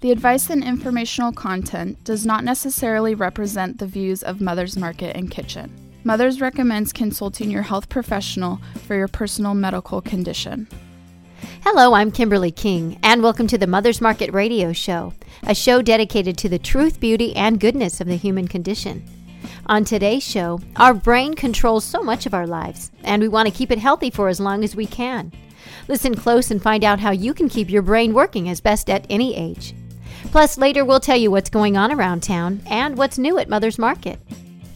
The advice and informational content does not necessarily represent the views of Mother's Market and Kitchen. Mother's recommends consulting your health professional for your personal medical condition. Hello, I'm Kimberly King, and welcome to the Mother's Market Radio Show, a show dedicated to the truth, beauty, and goodness of the human condition. On today's show, our brain controls so much of our lives, and we want to keep it healthy for as long as we can. Listen close and find out how you can keep your brain working as best at any age. Plus, later we'll tell you what's going on around town and what's new at Mother's Market.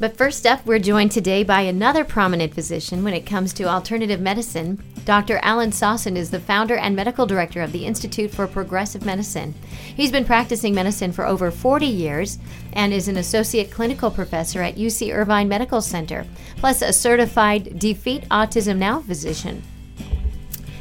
But first up, we're joined today by another prominent physician when it comes to alternative medicine. Dr. Allan Sosin is the founder and medical director of the Institute for Progressive Medicine. He's been practicing medicine for over 40 years and is an associate clinical professor at UC Irvine Medical Center, plus a certified Defeat Autism Now physician.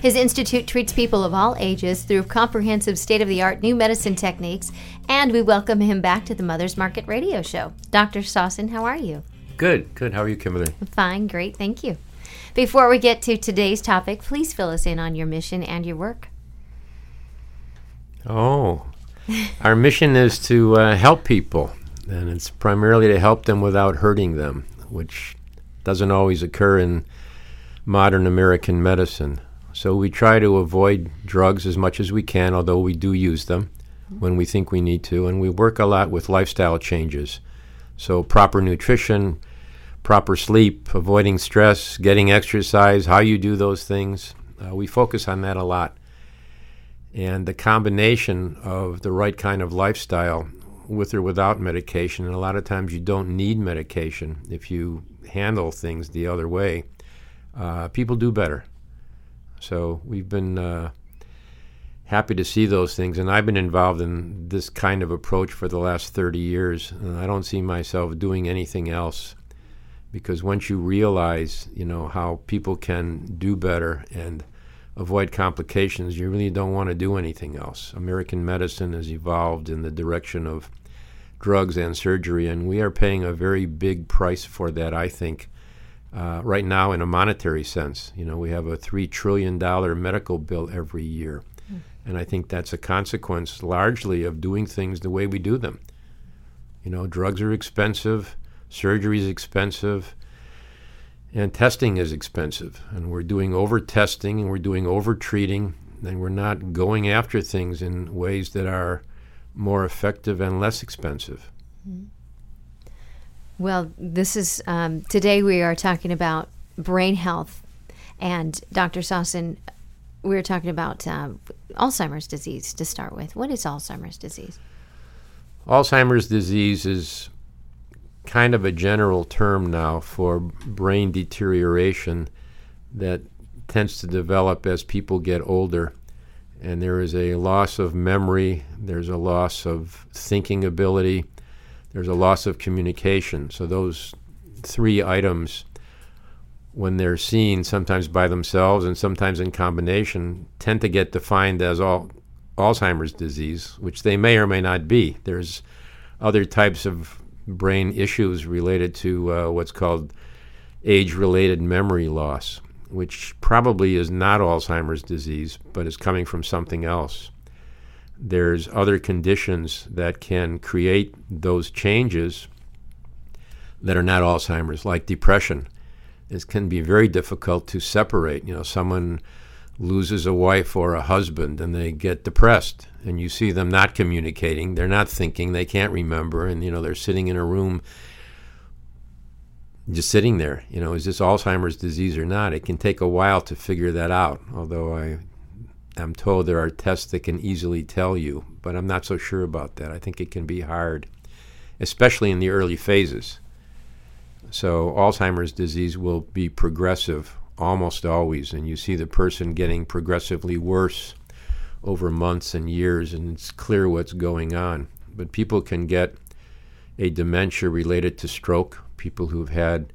His institute treats people of all ages through comprehensive state of the art new medicine techniques, and we welcome him back to the Mother's Market Radio Show. Dr. Sosin, how are you? Good, good. How are you, Kimberly? Fine, great, thank you. Before we get to today's topic, please fill us in on your mission and your work. Oh, our mission is to uh, help people, and it's primarily to help them without hurting them, which doesn't always occur in modern American medicine. So we try to avoid drugs as much as we can, although we do use them when we think we need to. And we work a lot with lifestyle changes. So proper nutrition, proper sleep, avoiding stress, getting exercise, how you do those things. Uh, we focus on that a lot. And the combination of the right kind of lifestyle with or without medication, and a lot of times you don't need medication if you handle things the other way, uh, people do better. So we've been uh, happy to see those things, and I've been involved in this kind of approach for the last 30 years. I don't see myself doing anything else because once you realize, you know, how people can do better and avoid complications, you really don't want to do anything else. American medicine has evolved in the direction of drugs and surgery, and we are paying a very big price for that, I think, uh, right now in a monetary sense. You know, we have a $3 trillion medical bill every year. Mm. And I think that's a consequence largely of doing things the way we do them. You know, drugs are expensive, surgery is expensive, and testing is expensive. And we're doing over testing and we're doing over treating, and we're not going after things in ways that are more effective and less expensive. Mm. Well, this is um, today we are talking about brain health, and Dr. We were talking about uh, Alzheimer's disease to start with. What is Alzheimer's disease? Alzheimer's disease is kind of a general term now for brain deterioration that tends to develop as people get older. And there is a loss of memory, there's a loss of thinking ability, there's a loss of communication. So those three items, when they're seen sometimes by themselves and sometimes in combination, tend to get defined as all Alzheimer's disease, which they may or may not be. There's other types of brain issues related to uh, what's called age-related memory loss, which probably is not Alzheimer's disease, but is coming from something else there's other conditions that can create those changes that are not Alzheimer's, like depression. It can be very difficult to separate. You know, someone loses a wife or a husband and they get depressed, and you see them not communicating, they're not thinking, they can't remember, and you know they're sitting in a room just sitting there. You know, is this Alzheimer's disease or not? It can take a while to figure that out. Although I I'm told there are tests that can easily tell you, but I'm not so sure about that. I think it can be hard, especially in the early phases. So, Alzheimer's disease will be progressive almost always, and you see the person getting progressively worse over months and years, and it's clear what's going on. But people can get a dementia related to stroke, people who've had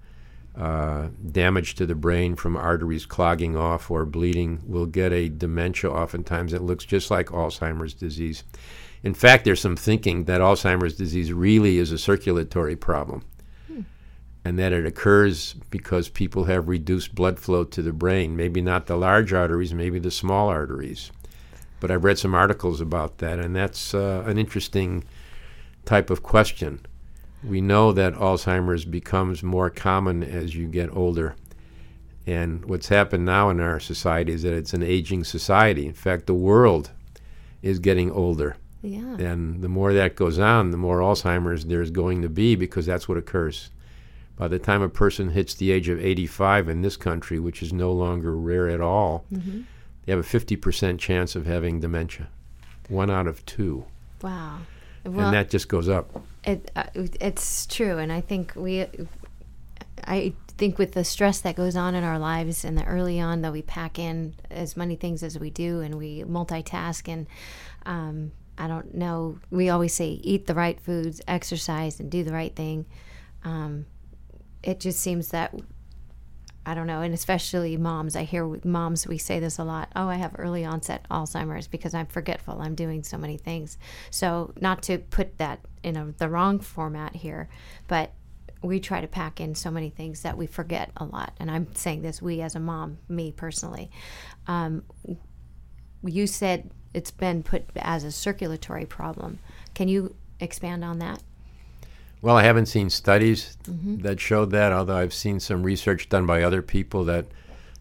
uh, damage to the brain from arteries clogging off or bleeding will get a dementia oftentimes that looks just like Alzheimer's disease. In fact, there's some thinking that Alzheimer's disease really is a circulatory problem hmm. and that it occurs because people have reduced blood flow to the brain, maybe not the large arteries, maybe the small arteries. but I've read some articles about that, and that's uh, an interesting type of question. We know that Alzheimer's becomes more common as you get older. And what's happened now in our society is that it's an aging society. In fact, the world is getting older. Yeah. And the more that goes on, the more Alzheimer's there's going to be because that's what occurs. By the time a person hits the age of 85 in this country, which is no longer rare at all, Mm-hmm. they have a 50% chance of having dementia. One out of two. Wow. And that just goes up. It uh, it's true, and I think we, I think with the stress that goes on in our lives and the early on that we pack in as many things as we do, and we multitask, and um, I don't know. We always say eat the right foods, exercise, and do the right thing. Um, it just seems that I don't know, and especially moms. I hear moms we say this a lot. Oh, I have early onset Alzheimer's because I'm forgetful. I'm doing so many things. So not to put that in a, the wrong format here, but we try to pack in so many things that we forget a lot. And I'm saying this we as a mom, me personally. Um, you said it's been put as a circulatory problem. Can you expand on that? Well, I haven't seen studies that showed that, although I've seen some research done by other people that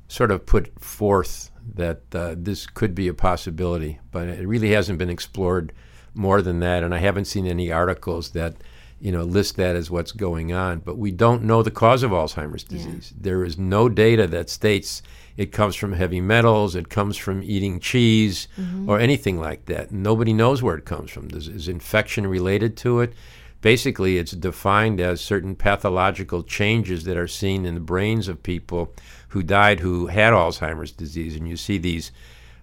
sort of put forth that uh, this could be a possibility, but it really hasn't been explored more than that, and I haven't seen any articles that you know list that as what's going on. But we don't know the cause of Alzheimer's disease. There is no data that states it comes from heavy metals, it comes from eating cheese, or anything like that. Nobody knows where it comes from. Is, is infection related to it? Basically it's defined as certain pathological changes that are seen in the brains of people who died who had Alzheimer's disease. And you see these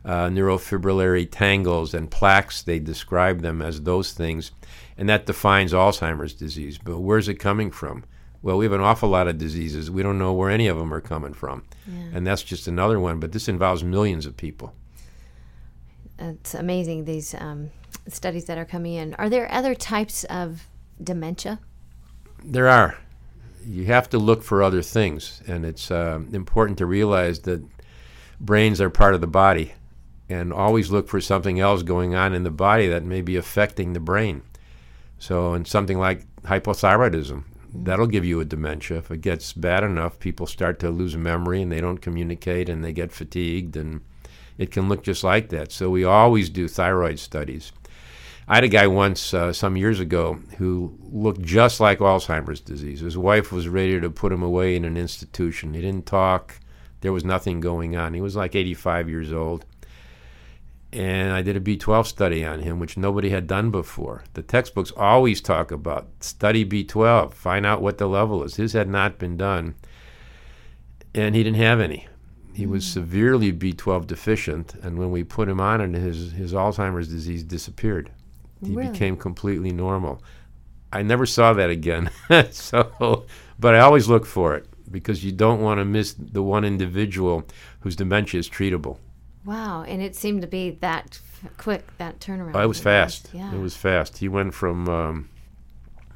uh, neurofibrillary tangles and plaques, they describe them as those things. And that defines Alzheimer's disease. But where's it coming from? Well, we have an awful lot of diseases. We don't know where any of them are coming from. And that's just another one. But this involves millions of people. It's amazing these um, studies that are coming in. Are there other types of dementia? There are. You have to look for other things, and it's uh, important to realize that brains are part of the body, and always look for something else going on in the body that may be affecting the brain. So, in something like hypothyroidism, that'll give you a dementia. If it gets bad enough, people start to lose memory and they don't communicate and they get fatigued, and it can look just like that. So, we always do thyroid studies. I had a guy once, uh, some years ago, who looked just like Alzheimer's disease. His wife was ready to put him away in an institution. He didn't talk. There was nothing going on. He was like 85 years old. And I did a B12 study on him, which nobody had done before. The textbooks always talk about study B12, find out what the level is. His had not been done, and he didn't have any. He was severely B12 deficient, and when we put him on it, his, his Alzheimer's disease disappeared he Really? became completely normal. I never saw that again. so, but I always look for it because you don't want to miss the one individual whose dementia is treatable. Wow, and it seemed to be that f- quick, that turnaround. Oh, it was fast. Yeah. It was fast. He went from um,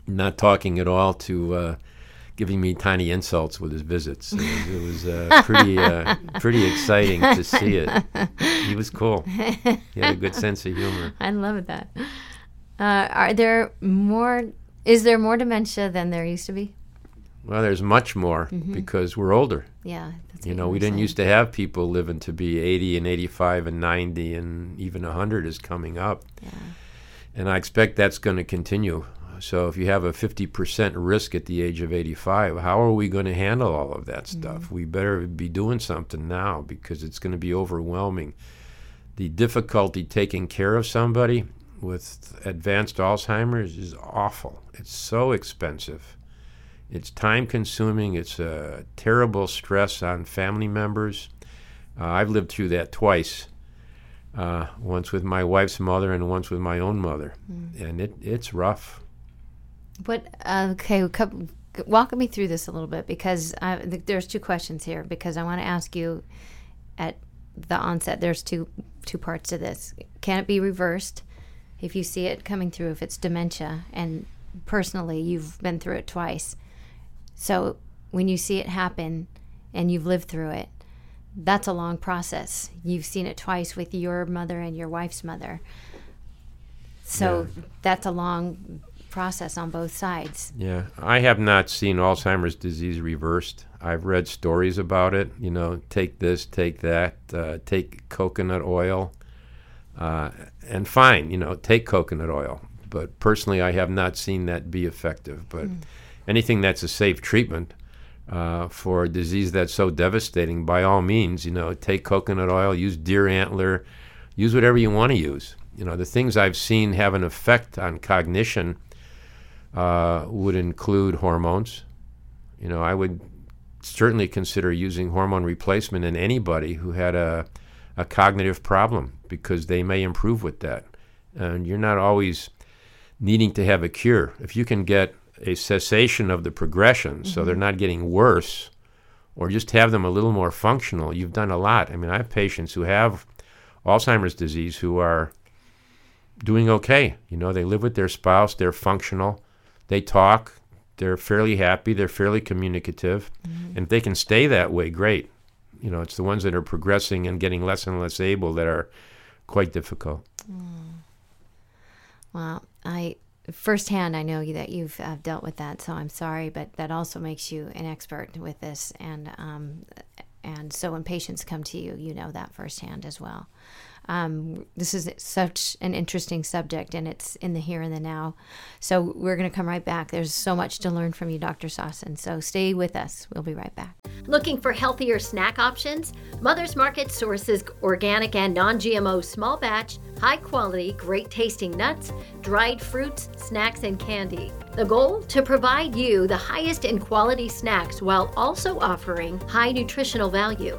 not talking at all to uh, giving me tiny insults with his visits. It was, it was uh, pretty uh, pretty exciting to see it. He was cool. He had a good sense of humor. I love that. Uh, are there more? Is there more dementia than there used to be? Well, there's much more because we're older. Yeah, that's You know, we didn't saying. used to have people living to be 80 and 85 and 90 and even 100 is coming up. Yeah. And I expect that's going to continue. So if you have a 50% risk at the age of 85, how are we going to handle all of that stuff? We better be doing something now because it's going to be overwhelming. The difficulty taking care of somebody with advanced Alzheimer's is awful. It's so expensive. It's time consuming. It's a terrible stress on family members. Uh, I've lived through that twice. Uh, once with my wife's mother and once with my own mother, and it it's rough. What? Uh, okay, walk me through this a little bit because I, th- there's two questions here. Because I want to ask you, at the onset, there's two two parts to this. Can it be reversed if you see it coming through? If it's dementia, and personally, you've been through it twice. So when you see it happen, and you've lived through it, that's a long process. You've seen it twice with your mother and your wife's mother. So Yeah. that's a long process on both sides. Yeah, I have not seen Alzheimer's disease reversed. I've read stories about it. You know, take this, take that, uh, take coconut oil, uh, and fine. You know, take coconut oil. But personally, I have not seen that be effective. But anything that's a safe treatment uh, for a disease that's so devastating, by all means, you know, take coconut oil, use deer antler, use whatever you want to use. You know, the things I've seen have an effect on cognition uh, would include hormones. You know, I would certainly consider using hormone replacement in anybody who had a, a cognitive problem because they may improve with that. And you're not always needing to have a cure. If you can get a cessation of the progression so mm-hmm. they're not getting worse or just have them a little more functional, you've done a lot. I mean, I have patients who have Alzheimer's disease who are doing okay. You know, they live with their spouse, they're functional, they talk, they're fairly happy, they're fairly communicative. Mm-hmm. And if they can stay that way, great. You know, it's the ones that are progressing and getting less and less able that are quite difficult. Well, I firsthand I know that you've uh, dealt with that, so I'm sorry, but that also makes you an expert with this, and um, and so when patients come to you, you know that firsthand as well. Um, this is such an interesting subject, and it's in the here and the now. So we're going to come right back. There's so much to learn from you, Dr. Sosin. So stay with us. We'll be right back. Looking for healthier snack options? Mother's Market sources organic and non GMO small batch, high quality, great tasting nuts, dried fruits, snacks, and candy. The goal? To provide you the highest in quality snacks while also offering high nutritional value.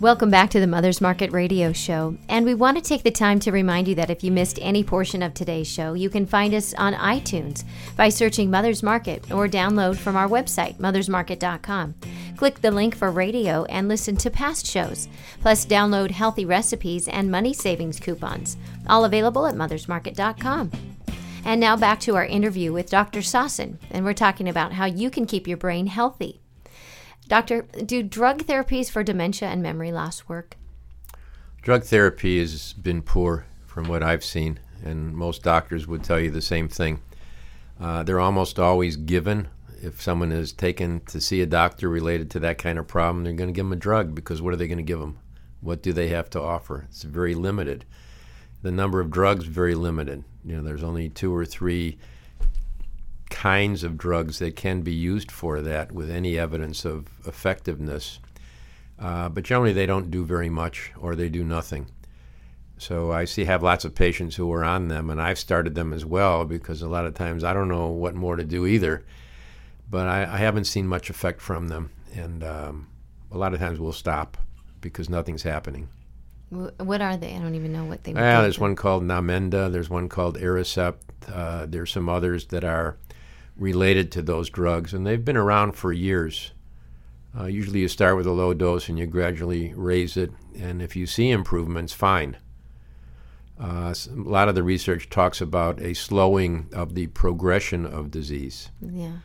Welcome back to the Mother's Market Radio Show. And we want to take the time to remind you that if you missed any portion of today's show, you can find us on iTunes by searching Mother's Market or download from our website, mothersmarket.com. Click the link for radio and listen to past shows, plus download healthy recipes and money savings coupons, all available at mothersmarket.com. And now back to our interview with Dr. Sosin, and we're talking about how you can keep your brain healthy. Doctor, do drug therapies for dementia and memory loss work? Drug therapy has been poor from what I've seen, and most doctors would tell you the same thing. Uh, they're almost always given. If someone is taken to see a doctor related to that kind of problem, they're going to give them a drug because what are they going to give them? What do they have to offer? It's very limited. The number of drugs very limited. You know, there's only two or three kinds of drugs that can be used for that with any evidence of effectiveness. Uh, but generally, they don't do very much or they do nothing. So I see have lots of patients who are on them, and I've started them as well because a lot of times I don't know what more to do either. But I, I haven't seen much effect from them, and um, a lot of times we'll stop because nothing's happening. What are they? I don't even know what they. go there's to. one called Namenda. There's one called Aricept. Uh, there's some others that are related to those drugs, and they've been around for years. Uh, usually, you start with a low dose and you gradually raise it, and if you see improvements, fine. Uh, a lot of the research talks about a slowing of the progression of disease, Yeah.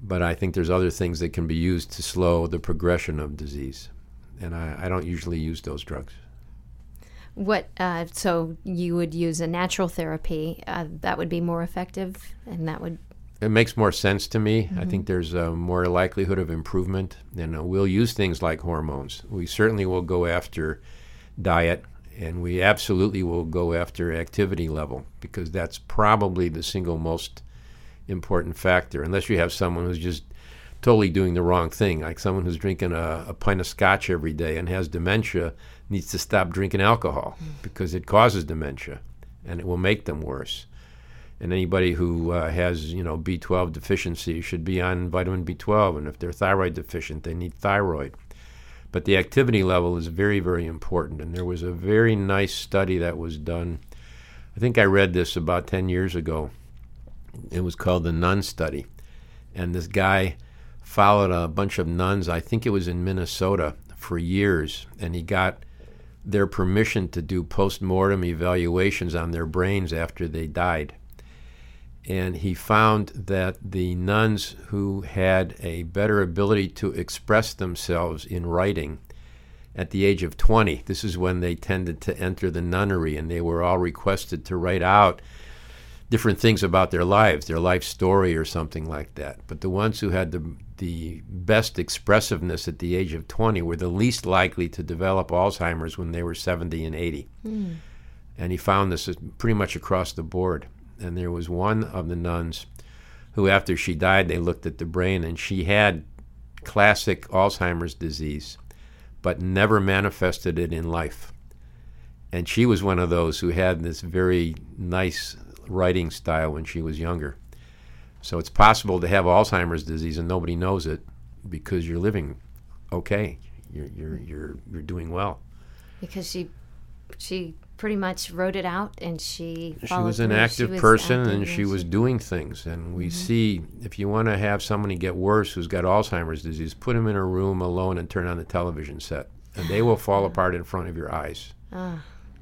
but I think there's other things that can be used to slow the progression of disease, and I, I don't usually use those drugs. What? Uh, so you would use a natural therapy uh, that would be more effective, and that would. It makes more sense to me. I think there's a more likelihood of improvement. And uh, we'll use things like hormones. We certainly will go after diet, and we absolutely will go after activity level because that's probably the single most important factor. Unless you have someone who's just totally doing the wrong thing. Like someone who's drinking a, a pint of scotch every day and has dementia needs to stop drinking alcohol because it causes dementia and it will make them worse. And anybody who uh, has, you know, B12 deficiency should be on vitamin B12. And if they're thyroid deficient, they need thyroid. But the activity level is very, very important. And there was a very nice study that was done. I think I read this about 10 years ago. It was called the Nun Study. And this guy followed a bunch of nuns, I think it was in Minnesota, for years. And he got their permission to do post mortem evaluations on their brains after they died. And he found that the nuns who had a better ability to express themselves in writing at the age of 20, this is when they tended to enter the nunnery, and they were all requested to write out different things about their lives, their life story or something like that. But the ones who had the the best expressiveness at the age of 20 were the least likely to develop Alzheimer's when they were 70 and 80. Mm. And he found this pretty much across the board. And there was one of the nuns who, after she died, they looked at the brain and she had classic Alzheimer's disease, but never manifested it in life. And she was one of those who had this very nice writing style when she was younger. So it's possible to have Alzheimer's disease and nobody knows it because you're living okay. You're you're you're you're doing well. Because she she pretty much wrote it out and she she was an active was person active and, she, was doing things and we mm-hmm. see if you want to have somebody get worse who's got Alzheimer's disease put them in a room alone and turn on the television set and they will fall apart in front of your eyes. Uh.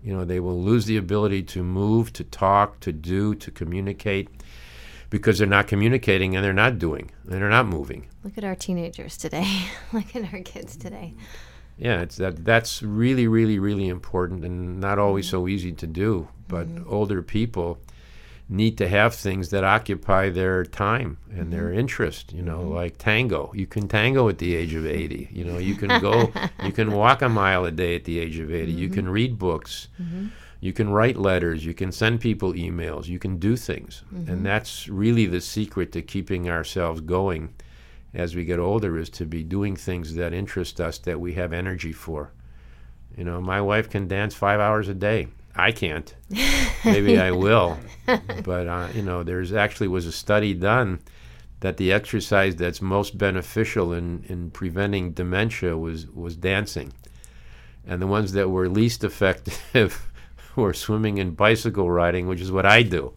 You know, they will lose the ability to move, to talk, to do, to communicate because they're not communicating and they're not doing and they're not moving. Look at our teenagers today. Look at our kids today. Yeah, it's that that's really really really important and not always so easy to do, but mm-hmm. older people need to have things that occupy their time and mm-hmm. their interest, you know, mm-hmm. like tango. You can tango at the age of 80. You know, you can go you can walk a mile a day at the age of 80. You can mm-hmm. read books mm-hmm. You can write letters, you can send people emails, you can do things. Mm-hmm. And that's really the secret to keeping ourselves going as we get older is to be doing things that interest us that we have energy for. You know, my wife can dance 5 hours a day. I can't. Maybe I will. But uh, you know, there's actually was a study done that the exercise that's most beneficial in, in preventing dementia was, was dancing. And the ones that were least effective were swimming and bicycle riding, which is what I do.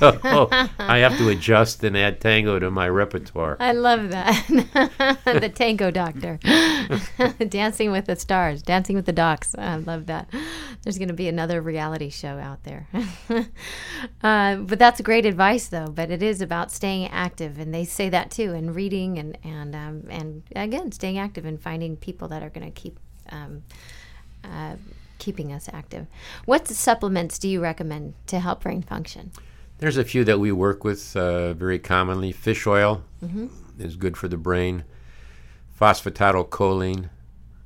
So I have to adjust and add tango to my repertoire. I love that. the tango doctor. Dancing with the stars, dancing with the docs. I love that. There's going to be another reality show out there. uh, but that's great advice, though. But it is about staying active, and they say that too, and reading, and and um, and again, staying active and finding people that are going to keep. Um, uh, keeping us active. What supplements do you recommend to help brain function? There's a few that we work with uh, very commonly. Fish oil mm-hmm. is good for the brain. Phosphatidylcholine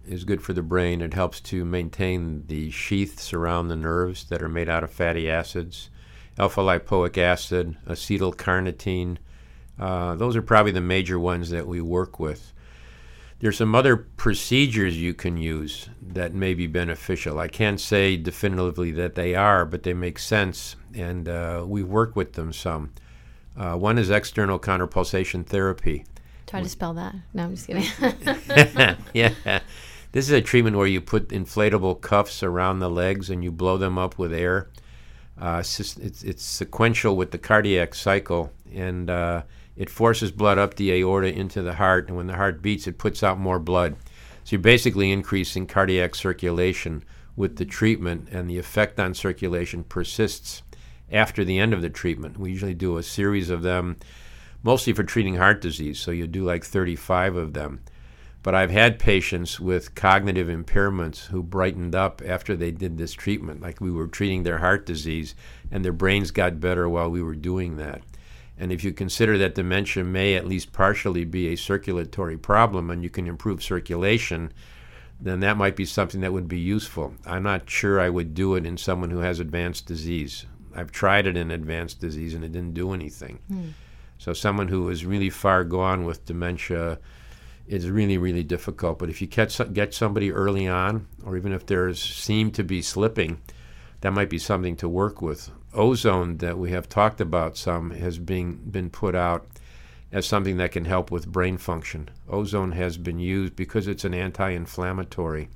is good for the brain. It helps to maintain the sheaths around the nerves that are made out of fatty acids. Alpha lipoic acid, acetyl carnitine. Uh, those are probably the major ones that we work with. There's some other procedures you can use that may be beneficial. I can't say definitively that they are, but they make sense, and uh, we work with them some. Uh, one is external counterpulsation therapy. Try to spell that. No, I'm just kidding. yeah. This is a treatment where you put inflatable cuffs around the legs and you blow them up with air. Uh, it's, it's, it's, sequential with the cardiac cycle, and uh, it forces blood up the aorta into the heart, and when the heart beats, it puts out more blood. So you're basically increasing cardiac circulation with the treatment, and the effect on circulation persists after the end of the treatment. We usually do a series of them, mostly for treating heart disease, so you do like 35 of them. But I've had patients with cognitive impairments who brightened up after they did this treatment, like we were treating their heart disease, and their brains got better while we were doing that. And if you consider that dementia may at least partially be a circulatory problem and you can improve circulation, then that might be something that would be useful. I'm not sure I would do it in someone who has advanced disease. I've tried it in advanced disease and it didn't do anything. Mm. So someone who is really far gone with dementia is really, really difficult. But if you catch, get somebody early on, or even if there's seem to be slipping, that might be something to work with. Ozone that we have talked about some has been been put out as something that can help with brain function. Ozone has been used because it's an anti-inflammatory.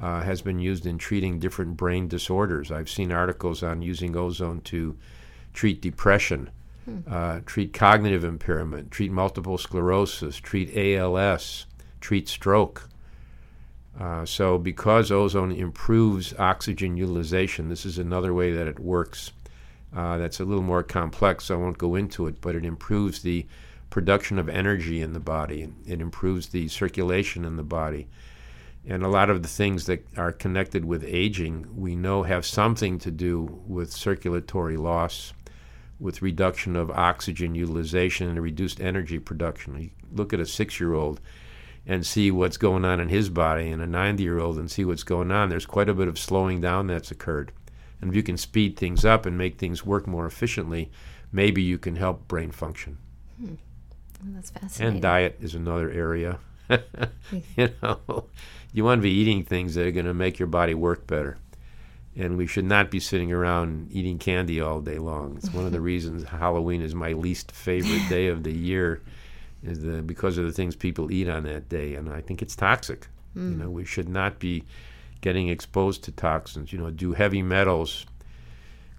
Uh, has been used in treating different brain disorders. I've seen articles on using ozone to treat depression, hmm. uh, treat cognitive impairment, treat multiple sclerosis, treat ALS, treat stroke. Uh, so, because ozone improves oxygen utilization, this is another way that it works. Uh, that's a little more complex, so I won't go into it, but it improves the production of energy in the body. It improves the circulation in the body. And a lot of the things that are connected with aging, we know have something to do with circulatory loss, with reduction of oxygen utilization and reduced energy production. You look at a six year old and see what's going on in his body, and a 90 year old and see what's going on. There's quite a bit of slowing down that's occurred. And if you can speed things up and make things work more efficiently, maybe you can help brain function. Hmm. that's fascinating. And diet is another area. you know, you want to be eating things that are going to make your body work better and we should not be sitting around eating candy all day long. It's one of the reasons Halloween is my least favorite day of the year, is the, because of the things people eat on that day, and I think it's toxic. Mm. You know, we should not be getting exposed to toxins. You know, do heavy metals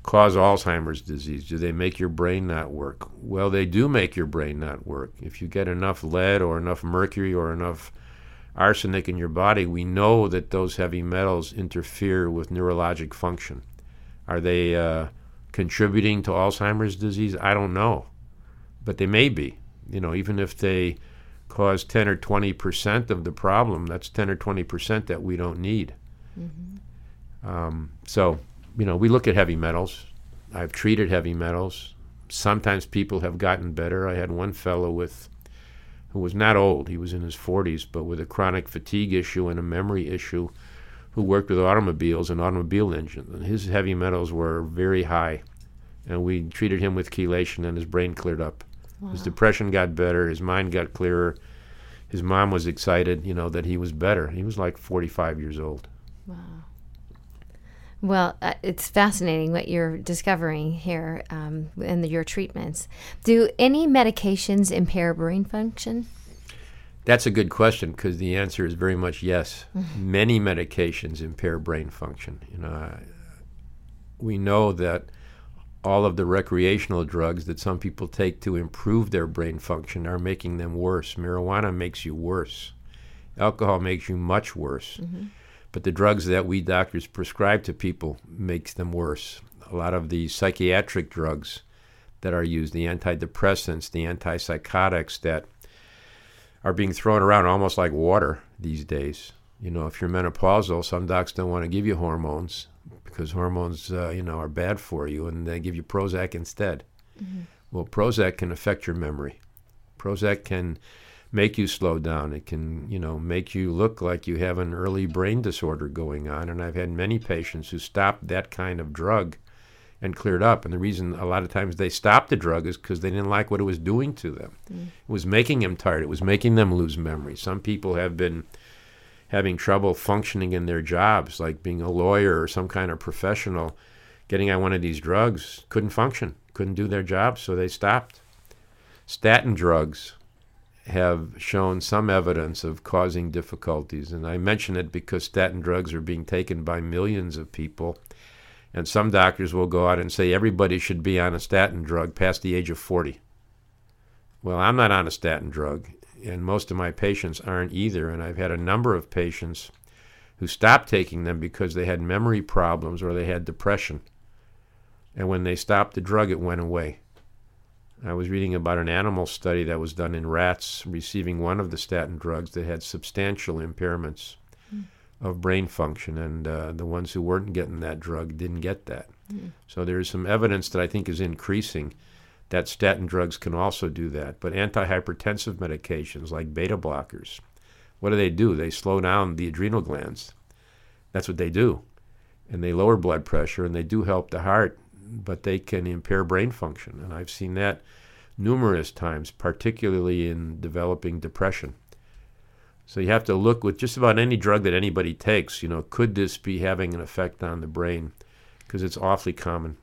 cause Alzheimer's disease? Do they make your brain not work? Well, they do make your brain not work. If you get enough lead or enough mercury or enough arsenic in your body, we know that those heavy metals interfere with neurologic function. Are they uh, contributing to Alzheimer's disease? I don't know, but they may be. You know, even if they cause 10 or 20 percent of the problem, that's 10 or 20 percent that we don't need. Mm-hmm. Um, so, you know, we look at heavy metals. I've treated heavy metals. Sometimes people have gotten better. I had one fellow with who was not old, he was in his 40s, but with a chronic fatigue issue and a memory issue, who worked with automobiles and automobile engines. And his heavy metals were very high. And we treated him with chelation, and his brain cleared up. Wow. His depression got better, his mind got clearer. His mom was excited, you know, that he was better. He was like 45 years old. Wow. Well, uh, it's fascinating what you're discovering here um, in the, your treatments. Do any medications impair brain function? That's a good question because the answer is very much yes. Mm-hmm. Many medications impair brain function. You know, we know that all of the recreational drugs that some people take to improve their brain function are making them worse. Marijuana makes you worse. Alcohol makes you much worse. Mm-hmm. But the drugs that we doctors prescribe to people makes them worse. A lot of the psychiatric drugs that are used, the antidepressants, the antipsychotics that are being thrown around almost like water these days. You know, if you're menopausal, some docs don't want to give you hormones because hormones, uh, you know, are bad for you, and they give you Prozac instead. Mm-hmm. Well, Prozac can affect your memory. Prozac can make you slow down. It can, you know, make you look like you have an early brain disorder going on. And I've had many patients who stopped that kind of drug and cleared up. And the reason a lot of times they stopped the drug is because they didn't like what it was doing to them. Mm. It was making them tired. It was making them lose memory. Some people have been having trouble functioning in their jobs, like being a lawyer or some kind of professional, getting on one of these drugs, couldn't function, couldn't do their job, so they stopped. Statin drugs have shown some evidence of causing difficulties. And I mention it because statin drugs are being taken by millions of people. And some doctors will go out and say everybody should be on a statin drug past the age of 40. Well, I'm not on a statin drug, and most of my patients aren't either. And I've had a number of patients who stopped taking them because they had memory problems or they had depression. And when they stopped the drug, it went away. I was reading about an animal study that was done in rats receiving one of the statin drugs that had substantial impairments mm. of brain function, and uh, the ones who weren't getting that drug didn't get that. Mm. So there is some evidence that I think is increasing that statin drugs can also do that. But antihypertensive medications like beta blockers, what do they do? They slow down the adrenal glands. That's what they do. And they lower blood pressure and they do help the heart but they can impair brain function. And I've seen that numerous times, particularly in developing depression. So you have to look with just about any drug that anybody takes, you know, could this be having an effect on the brain? Because it's awfully common.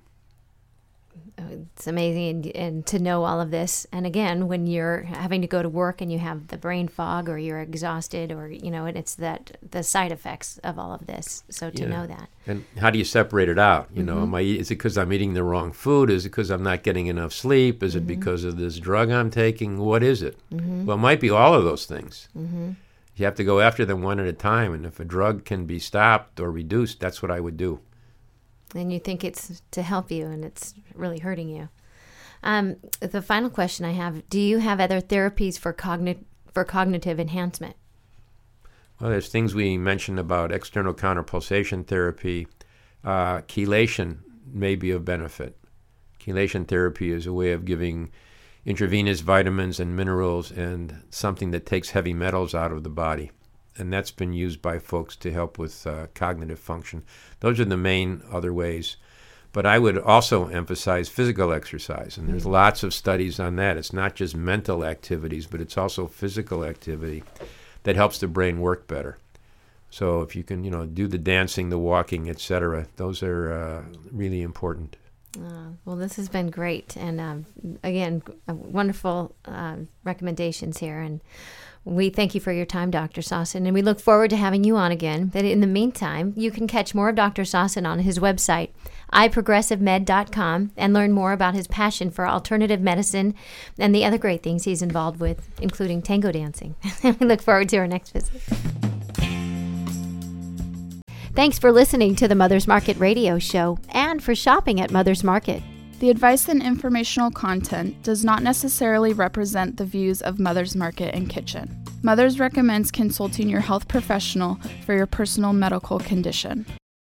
It's amazing and, and, to know all of this. And again, when you're having to go to work and you have the brain fog or you're exhausted or, you know, and it's that the side effects of all of this. So to yeah. know that. And how do you separate it out? You mm-hmm. know, am I, is it because I'm eating the wrong food? Is it because I'm not getting enough sleep? Is mm-hmm. it because of this drug I'm taking? What is it? Mm-hmm. Well, it might be all of those things. Mm-hmm. You have to go after them one at a time. And if a drug can be stopped or reduced, that's what I would do and you think it's to help you and it's really hurting you. Um, the final question I have: Do you have other therapies for cognitive for cognitive enhancement? Well, there's things we mentioned about external counterpulsation therapy. Uh, chelation may be of benefit. Chelation therapy is a way of giving intravenous vitamins and minerals and something that takes heavy metals out of the body and that's been used by folks to help with uh, cognitive function. Those are the main other ways. But I would also emphasize physical exercise, and there's lots of studies on that. It's not just mental activities, but it's also physical activity that helps the brain work better. So if you can, you know, do the dancing, the walking, etc., those are uh, really important. Uh, well, this has been great, and um, again, wonderful uh, recommendations here, and we thank you for your time, Dr. Sosin, and we look forward to having you on again. But in the meantime, you can catch more of Dr. Sosin on his website, iprogressivemed.com, and learn more about his passion for alternative medicine and the other great things he's involved with, including tango dancing. we look forward to our next visit. Thanks for listening to the Mother's Market radio show and for shopping at Mother's Market. The advice and informational content does not necessarily represent the views of Mother's Market and Kitchen. Mothers recommends consulting your health professional for your personal medical condition.